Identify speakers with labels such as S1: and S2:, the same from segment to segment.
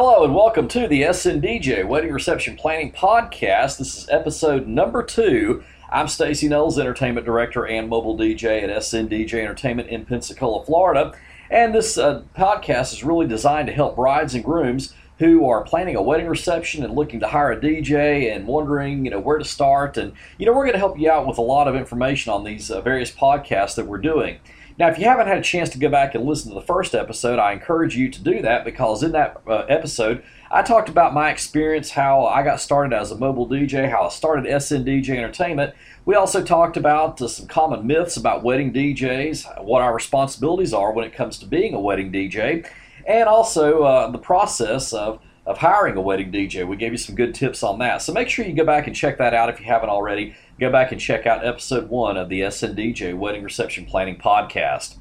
S1: Hello and welcome to the SNDJ Wedding Reception Planning Podcast. This is episode number two. I'm Stacey Noles, Entertainment Director and Mobile DJ at SNDJ Entertainment in Pensacola, Florida. And this uh, podcast is really designed to help brides and grooms who are planning a wedding reception and looking to hire a DJ and wondering, you know, where to start. And, you know, we're going to help you out with a lot of information on these uh, various podcasts that we're doing. Now, if you haven't had a chance to go back and listen to the first episode, I encourage you to do that because in that uh, episode, I talked about my experience, how I got started as a mobile DJ, how I started SNDJ Entertainment. We also talked about uh, some common myths about wedding DJs, what our responsibilities are when it comes to being a wedding DJ, and also uh, the process of of hiring a wedding DJ. We gave you some good tips on that. So make sure you go back and check that out if you haven't already. Go back and check out episode one of the SNDJ Wedding Reception Planning Podcast.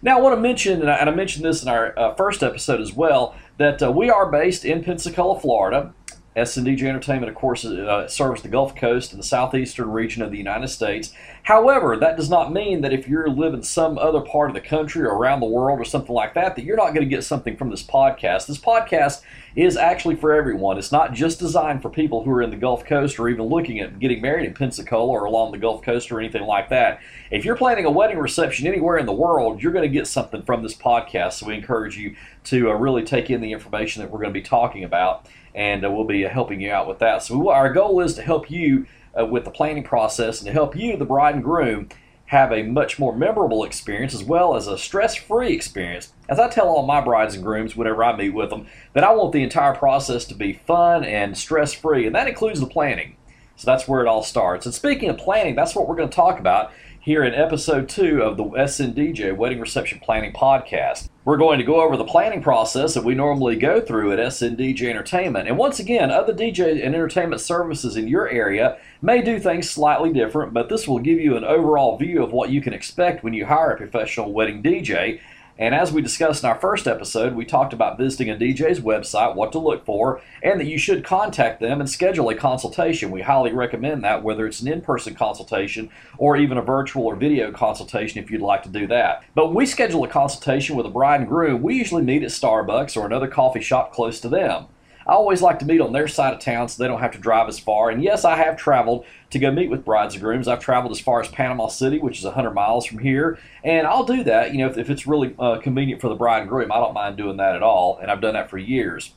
S1: Now, I want to mention, and I, mentioned this in our uh, first episode as well, that uh, we are based in Pensacola, Florida. SNDJ Entertainment, of course, uh, serves the Gulf Coast and the southeastern region of the United States. However, that does not mean that if you're living some other part of the country or around the world or something like that, that you're not going to get something from this podcast. This podcast is actually for everyone. It's not just designed for people who are in the Gulf Coast or even looking at getting married in Pensacola or along the Gulf Coast or anything like that. If you're planning a wedding reception anywhere in the world, you're going to get something from this podcast. So we encourage you to uh, really take in the information that we're going to be talking about and uh, we'll be helping you out with that. So we, our goal is to help you uh, with the planning process and to help you, the bride and groom, have a much more memorable experience as well as a stress-free experience. As I tell all my brides and grooms whenever I meet with them, that I want the entire process to be fun and stress-free, and that includes the planning. So that's where it all starts. And speaking of planning, that's what we're going to talk about here in episode two of the SNDJ Wedding Reception Planning Podcast. We're going to go over the planning process that we normally go through at SNDJ Entertainment. And once again, other DJ and entertainment services in your area may do things slightly different, but this will give you an overall view of what you can expect when you hire a professional wedding DJ and as we discussed in our first episode, we talked about visiting a DJ's website, what to look for, and that you should contact them and schedule a consultation. We highly recommend that, whether it's an in person consultation or even a virtual or video consultation if you'd like to do that. But when we schedule a consultation with a bride and groom, we usually meet at Starbucks or another coffee shop close to them. I always like to meet on their side of town so they don't have to drive as far. And yes, I have traveled to go meet with brides and grooms. I've traveled as far as Panama City, which is 100 miles from here. And I'll do that, you know, if, if it's really uh, convenient for the bride and groom. I don't mind doing that at all. And I've done that for years.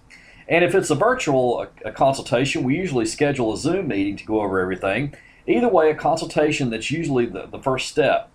S1: And if it's a virtual a, a consultation, we usually schedule a Zoom meeting to go over everything. Either way, a consultation that's usually the, the first step.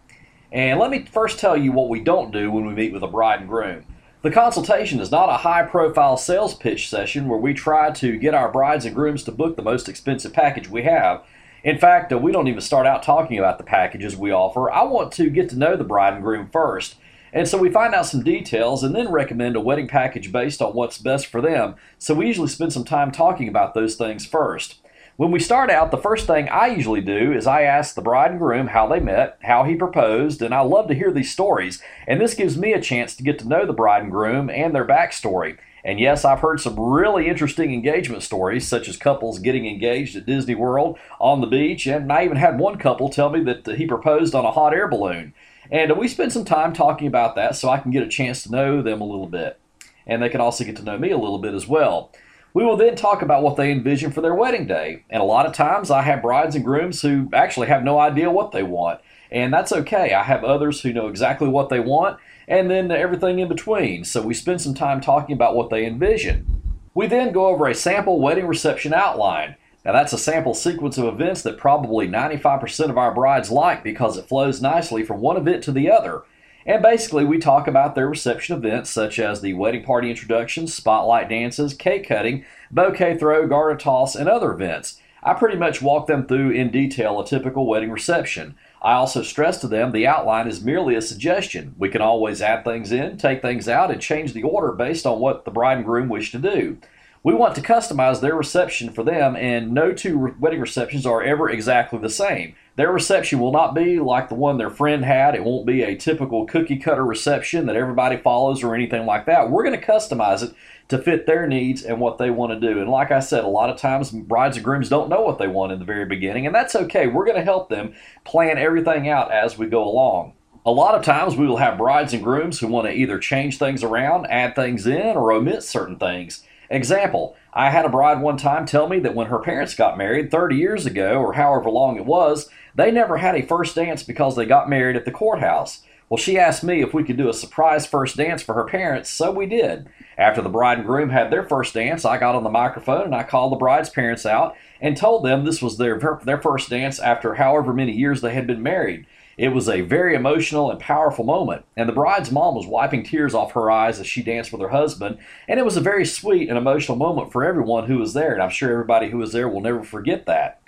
S1: And let me first tell you what we don't do when we meet with a bride and groom. The consultation is not a high profile sales pitch session where we try to get our brides and grooms to book the most expensive package we have. In fact, uh, we don't even start out talking about the packages we offer. I want to get to know the bride and groom first. And so we find out some details and then recommend a wedding package based on what's best for them. So we usually spend some time talking about those things first. When we start out, the first thing I usually do is I ask the bride and groom how they met, how he proposed, and I love to hear these stories. And this gives me a chance to get to know the bride and groom and their backstory. And yes, I've heard some really interesting engagement stories, such as couples getting engaged at Disney World on the beach. And I even had one couple tell me that he proposed on a hot air balloon. And we spent some time talking about that so I can get a chance to know them a little bit. And they can also get to know me a little bit as well. We will then talk about what they envision for their wedding day. And a lot of times I have brides and grooms who actually have no idea what they want. And that's okay. I have others who know exactly what they want and then everything in between. So we spend some time talking about what they envision. We then go over a sample wedding reception outline. Now, that's a sample sequence of events that probably 95% of our brides like because it flows nicely from one event to the other. And basically, we talk about their reception events such as the wedding party introductions, spotlight dances, cake cutting, bouquet throw, garter toss, and other events. I pretty much walk them through in detail a typical wedding reception. I also stress to them the outline is merely a suggestion. We can always add things in, take things out, and change the order based on what the bride and groom wish to do. We want to customize their reception for them, and no two wedding receptions are ever exactly the same. Their reception will not be like the one their friend had. It won't be a typical cookie cutter reception that everybody follows or anything like that. We're going to customize it to fit their needs and what they want to do. And like I said, a lot of times brides and grooms don't know what they want in the very beginning, and that's okay. We're going to help them plan everything out as we go along. A lot of times we will have brides and grooms who want to either change things around, add things in, or omit certain things. Example, I had a bride one time tell me that when her parents got married 30 years ago, or however long it was, they never had a first dance because they got married at the courthouse. Well, she asked me if we could do a surprise first dance for her parents, so we did. After the bride and groom had their first dance, I got on the microphone and I called the bride's parents out and told them this was their their first dance after however many years they had been married. It was a very emotional and powerful moment, and the bride's mom was wiping tears off her eyes as she danced with her husband, and it was a very sweet and emotional moment for everyone who was there, and I'm sure everybody who was there will never forget that.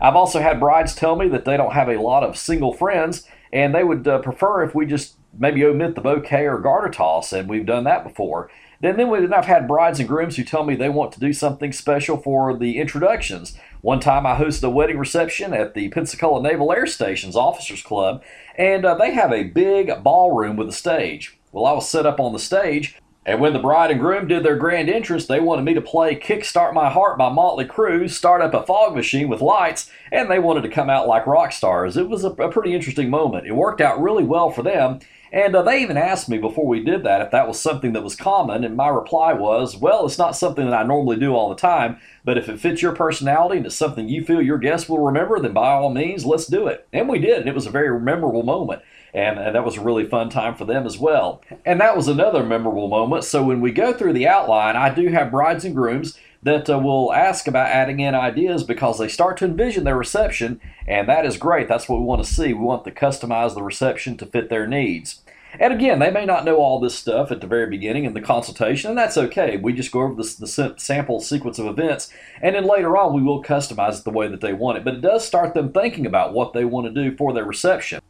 S1: I've also had brides tell me that they don't have a lot of single friends and they would uh, prefer if we just maybe omit the bouquet or garter toss, and we've done that before. Then, then, we, then I've had brides and grooms who tell me they want to do something special for the introductions. One time I hosted a wedding reception at the Pensacola Naval Air Station's Officers Club, and uh, they have a big ballroom with a stage. Well, I was set up on the stage, and when the bride and groom did their grand entrance, they wanted me to play Kickstart My Heart by Motley Crue, start up a fog machine with lights, and they wanted to come out like rock stars. It was a, a pretty interesting moment. It worked out really well for them, and uh, they even asked me before we did that if that was something that was common, and my reply was, well, it's not something that I normally do all the time, but if it fits your personality and it's something you feel your guests will remember, then by all means, let's do it. And we did, and it was a very memorable moment and, and that was a really fun time for them as well. And that was another memorable moment. So when we go through the outline, I do have brides and grooms that uh, will ask about adding in ideas because they start to envision their reception, and that is great. That's what we want to see. We want to customize the reception to fit their needs. And again, they may not know all this stuff at the very beginning in the consultation, and that's okay. We just go over the, the, sample sequence of events, and then later on we will customize it the way that they want it. But it does start them thinking about what they want to do for their reception.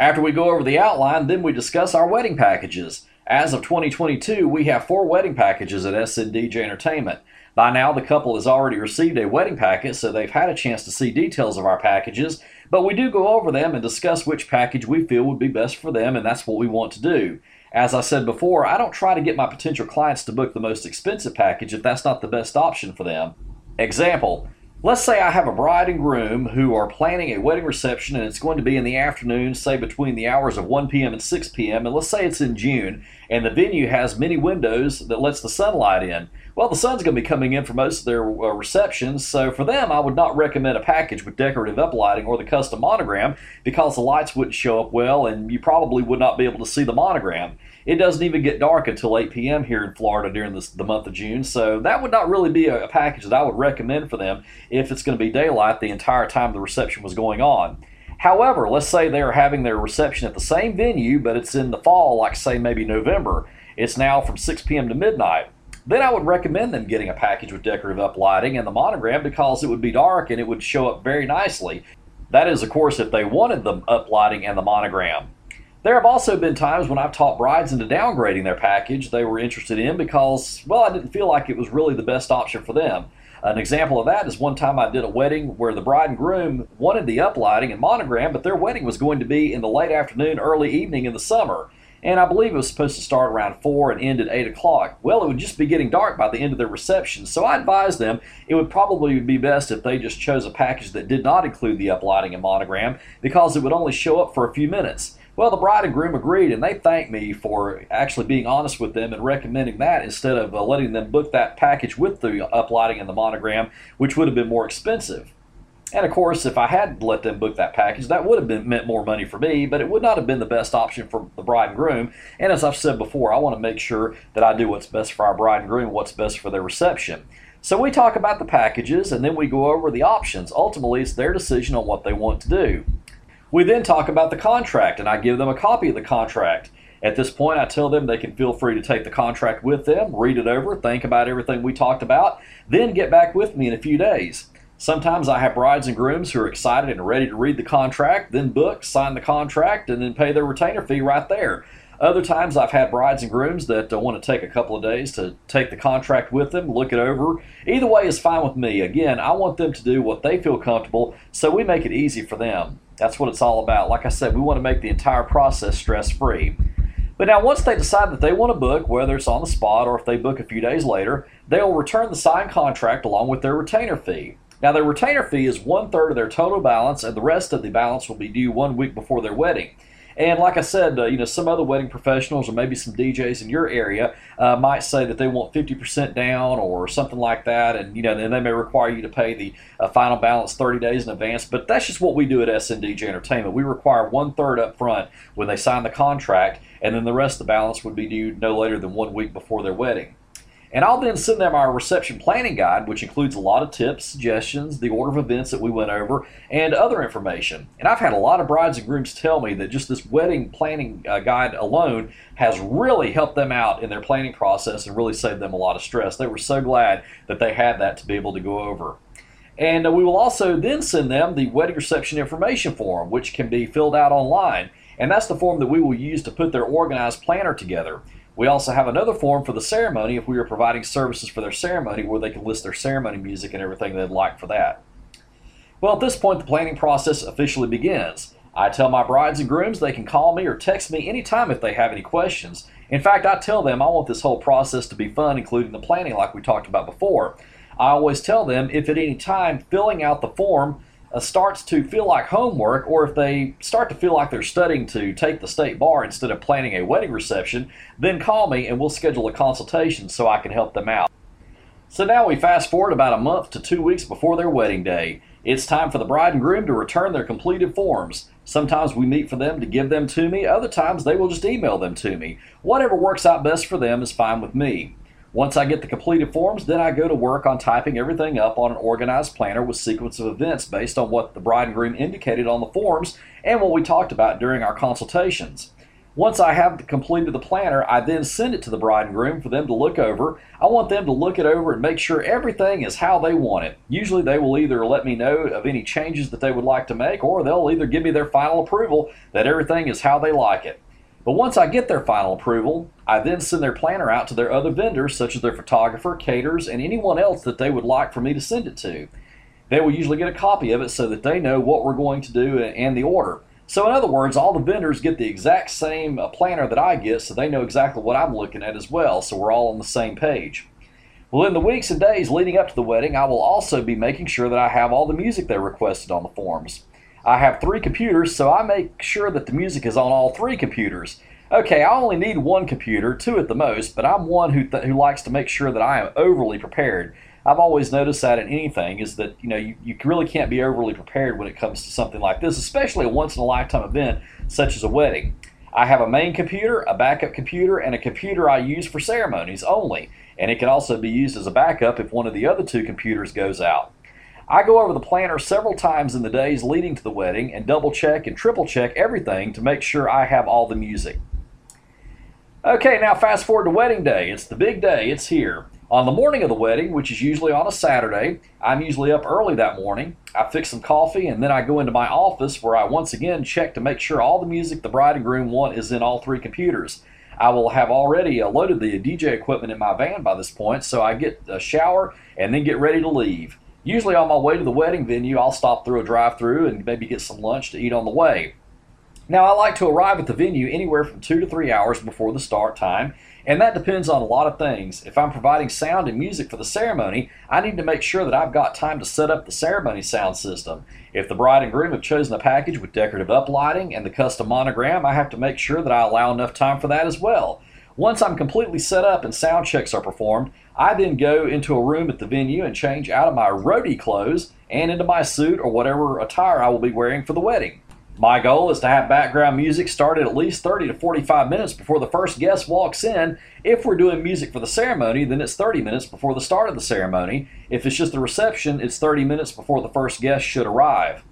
S1: After we go over the outline, then we discuss our wedding packages. As of 2022, we have four wedding packages at SNDJ Entertainment. By now, the couple has already received a wedding packet, so they've had a chance to see details of our packages, but we do go over them and discuss which package we feel would be best for them, and that's what we want to do. As I said before, I don't try to get my potential clients to book the most expensive package if that's not the best option for them. Example Let's say I have a bride and groom who are planning a wedding reception and it's going to be in the afternoon, say between the hours of 1 p.m. and 6 p.m. And let's say it's in June and the venue has many windows that lets the sunlight in. Well, the sun's going to be coming in for most of their uh, receptions, so for them, I would not recommend a package with decorative uplighting or the custom monogram because the lights wouldn't show up well and you probably would not be able to see the monogram. It doesn't even get dark until 8 p.m. here in Florida during this, the month of June, so that would not really be a, a package that I would recommend for them if it's going to be daylight the entire time the reception was going on. However, let's say they are having their reception at the same venue, but it's in the fall, like say maybe November. It's now from 6 p.m. to midnight. Then I would recommend them getting a package with decorative uplighting and the monogram because it would be dark and it would show up very nicely. That is, of course, if they wanted the uplighting and the monogram. There have also been times when I've taught brides into downgrading their package they were interested in because, well, I didn't feel like it was really the best option for them. An example of that is one time I did a wedding where the bride and groom wanted the uplighting and monogram, but their wedding was going to be in the late afternoon, early evening in the summer. And I believe it was supposed to start around 4 and end at 8 o'clock. Well, it would just be getting dark by the end of their reception, so I advised them it would probably be best if they just chose a package that did not include the uplighting and monogram because it would only show up for a few minutes. Well, the bride and groom agreed, and they thanked me for actually being honest with them and recommending that instead of uh, letting them book that package with the uplighting and the monogram, which would have been more expensive. And of course, if I had let them book that package, that would have been meant more money for me, but it would not have been the best option for the bride and groom. And as I've said before, I want to make sure that I do what's best for our bride and groom, what's best for their reception. So we talk about the packages and then we go over the options. Ultimately, it's their decision on what they want to do. We then talk about the contract, and I give them a copy of the contract. At this point, I tell them they can feel free to take the contract with them, read it over, think about everything we talked about, then get back with me in a few days. Sometimes I have brides and grooms who are excited and ready to read the contract, then book, sign the contract, and then pay their retainer fee right there. Other times I've had brides and grooms that uh, want to take a couple of days to take the contract with them, look it over. Either way is fine with me. Again, I want them to do what they feel comfortable, so we make it easy for them. That's what it's all about. Like I said, we want to make the entire process stress free. But now, once they decide that they want to book, whether it's on the spot or if they book a few days later, they'll return the signed contract along with their retainer fee. Now, their retainer fee is one third of their total balance, and the rest of the balance will be due one week before their wedding. And like I said, uh, you know, some other wedding professionals or maybe some DJs in your area uh, might say that they want 50% down or something like that. And, you know, then they may require you to pay the uh, final balance 30 days in advance. But that's just what we do at SNDJ Entertainment. We require one third up front when they sign the contract, and then the rest of the balance would be due no later than one week before their wedding. And I'll then send them our reception planning guide, which includes a lot of tips, suggestions, the order of events that we went over, and other information. And I've had a lot of brides and grooms tell me that just this wedding planning uh, guide alone has really helped them out in their planning process and really saved them a lot of stress. They were so glad that they had that to be able to go over. And uh, we will also then send them the wedding reception information form, which can be filled out online. And that's the form that we will use to put their organized planner together. We also have another form for the ceremony if we are providing services for their ceremony where they can list their ceremony music and everything they'd like for that. Well, at this point, the planning process officially begins. I tell my brides and grooms they can call me or text me anytime if they have any questions. In fact, I tell them I want this whole process to be fun, including the planning, like we talked about before. I always tell them if at any time filling out the form uh, starts to feel like homework, or if they start to feel like they're studying to take the state bar instead of planning a wedding reception, then call me and we'll schedule a consultation so I can help them out. So now we fast forward about a month to two weeks before their wedding day. It's time for the bride and groom to return their completed forms. Sometimes we meet for them to give them to me, other times they will just email them to me. Whatever works out best for them is fine with me. Once I get the completed forms, then I go to work on typing everything up on an organized planner with sequence of events based on what the bride and groom indicated on the forms and what we talked about during our consultations. Once I have completed the planner, I then send it to the bride and groom for them to look over. I want them to look it over and make sure everything is how they want it. Usually they will either let me know of any changes that they would like to make or they'll either give me their final approval that everything is how they like it. But once I get their final approval, I then send their planner out to their other vendors, such as their photographer, caterers, and anyone else that they would like for me to send it to. They will usually get a copy of it so that they know what we're going to do and the order. So, in other words, all the vendors get the exact same uh, planner that I get, so they know exactly what I'm looking at as well, so we're all on the same page. Well, in the weeks and days leading up to the wedding, I will also be making sure that I have all the music they requested on the forms. I have three computers, so I make sure that the music is on all three computers. Okay, I only need one computer, two at the most, but I'm one who, th- who likes to make sure that I am overly prepared. I've always noticed that in anything is that you know you, you really can't be overly prepared when it comes to something like this, especially a once in a lifetime event such as a wedding. I have a main computer, a backup computer, and a computer I use for ceremonies only, and it can also be used as a backup if one of the other two computers goes out. I go over the planner several times in the days leading to the wedding and double check and triple check everything to make sure I have all the music. Okay, now fast forward to wedding day. It's the big day, it's here. On the morning of the wedding, which is usually on a Saturday, I'm usually up early that morning. I fix some coffee and then I go into my office where I once again check to make sure all the music the bride and groom want is in all three computers. I will have already uh, loaded the DJ equipment in my van by this point, so I get a shower and then get ready to leave. Usually on my way to the wedding venue, I'll stop through a drive through and maybe get some lunch to eat on the way. Now, I like to arrive at the venue anywhere from two to three hours before the start time, and that depends on a lot of things. If I'm providing sound and music for the ceremony, I need to make sure that I've got time to set up the ceremony sound system. If the bride and groom have chosen a package with decorative uplighting and the custom monogram, I have to make sure that I allow enough time for that as well. Once I'm completely set up and sound checks are performed, I then go into a room at the venue and change out of my roadie clothes and into my suit or whatever attire I will be wearing for the wedding. My goal is to have background music started at least 30 to 45 minutes before the first guest walks in. If we're doing music for the ceremony, then it's 30 minutes before the start of the ceremony. If it's just a reception, it's 30 minutes before the first guest should arrive.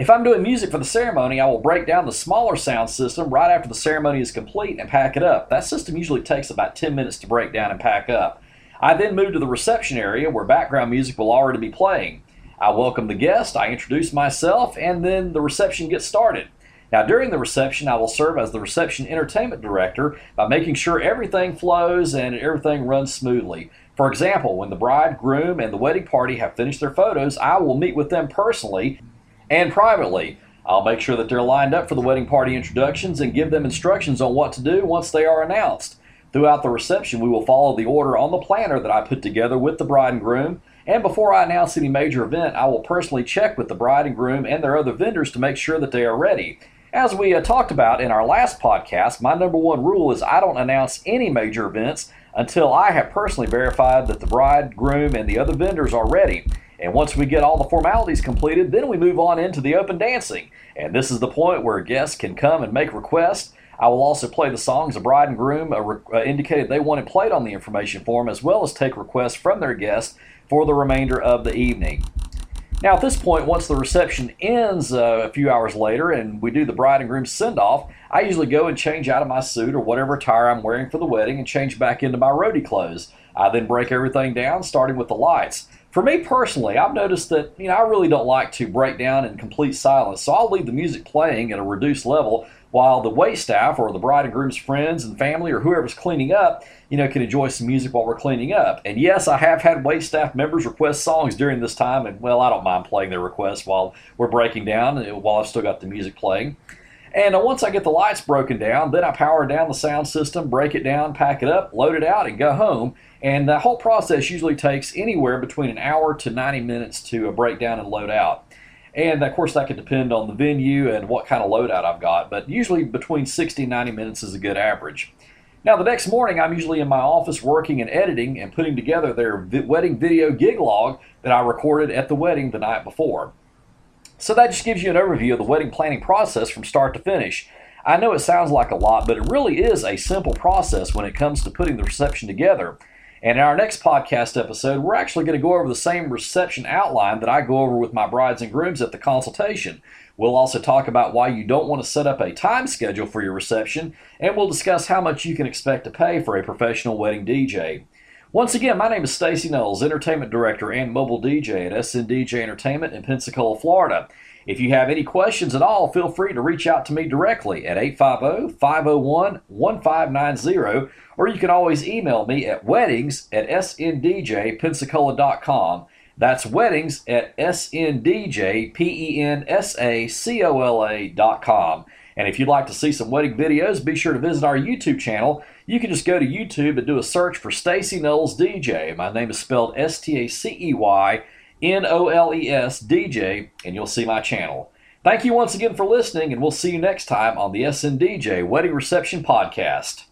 S1: If I'm doing music for the ceremony, I will break down the smaller sound system right after the ceremony is complete and pack it up. That system usually takes about 10 minutes to break down and pack up. I then move to the reception area where background music will already be playing. I welcome the guest, I introduce myself, and then the reception gets started. Now, during the reception, I will serve as the reception entertainment director by making sure everything flows and everything runs smoothly. For example, when the bride, groom, and the wedding party have finished their photos, I will meet with them personally and privately. I'll make sure that they're lined up for the wedding party introductions and give them instructions on what to do once they are announced. Throughout the reception, we will follow the order on the planner that I put together with the bride and groom. And before I announce any major event, I will personally check with the bride and groom and their other vendors to make sure that they are ready. As we uh, talked about in our last podcast, my number one rule is I don't announce any major events until I have personally verified that the bride, groom, and the other vendors are ready. And once we get all the formalities completed, then we move on into the open dancing. And this is the point where guests can come and make requests. I will also play the songs the bride and groom uh, uh indicated they wanted played on the information form, as well as take requests from their guests for the remainder of the evening. Now, at this point, once the reception ends uh, a few hours later and we do the bride and groom send off, I usually go and change out of my suit or whatever attire I'm wearing for the wedding and change back into my roadie clothes. I then break everything down, starting with the lights. For me personally, I've noticed that you know I really don't like to break down in complete silence, so I'll leave the music playing at a reduced level while the wait staff or the bride and groom's friends and family or whoever's cleaning up, you know, can enjoy some music while we're cleaning up. And yes, I have had wait staff members request songs during this time, and well, I don't mind playing their requests while we're breaking down, uh, while I've still got the music playing. And uh, once I get the lights broken down, then I power down the sound system, break it down, pack it up, load it out, and go home. And the whole process usually takes anywhere between an hour to 90 minutes to uh, break down and load out. And of course, that could depend on the venue and what kind of loadout I've got, but usually between 60 and 90 minutes is a good average. Now, the next morning, I'm usually in my office working and editing and putting together their wedding video gig log that I recorded at the wedding the night before. So, that just gives you an overview of the wedding planning process from start to finish. I know it sounds like a lot, but it really is a simple process when it comes to putting the reception together. And in our next podcast episode, we're actually going to go over the same reception outline that I go over with my brides and grooms at the consultation. We'll also talk about why you don't want to set up a time schedule for your reception, and we'll discuss how much you can expect to pay for a professional wedding DJ. Once again, my name is Stacey Noles, Entertainment Director and Mobile DJ at SNDJ Entertainment in Pensacola, Florida. If you have any questions at all, feel free to reach out to me directly at 850 501 1590 or you can always email me at weddings at sndjpensacola.com. That's weddings at sndjpensacola.com. And if you'd like to see some wedding videos, be sure to visit our YouTube channel. You can just go to YouTube and do a search for Stacey Noles DJ. My name is spelled S T A C E Y N O L E S DJ, and you'll see my channel. Thank you once again for listening, and we'll see you next time on the SNDJ Wedding Reception Podcast.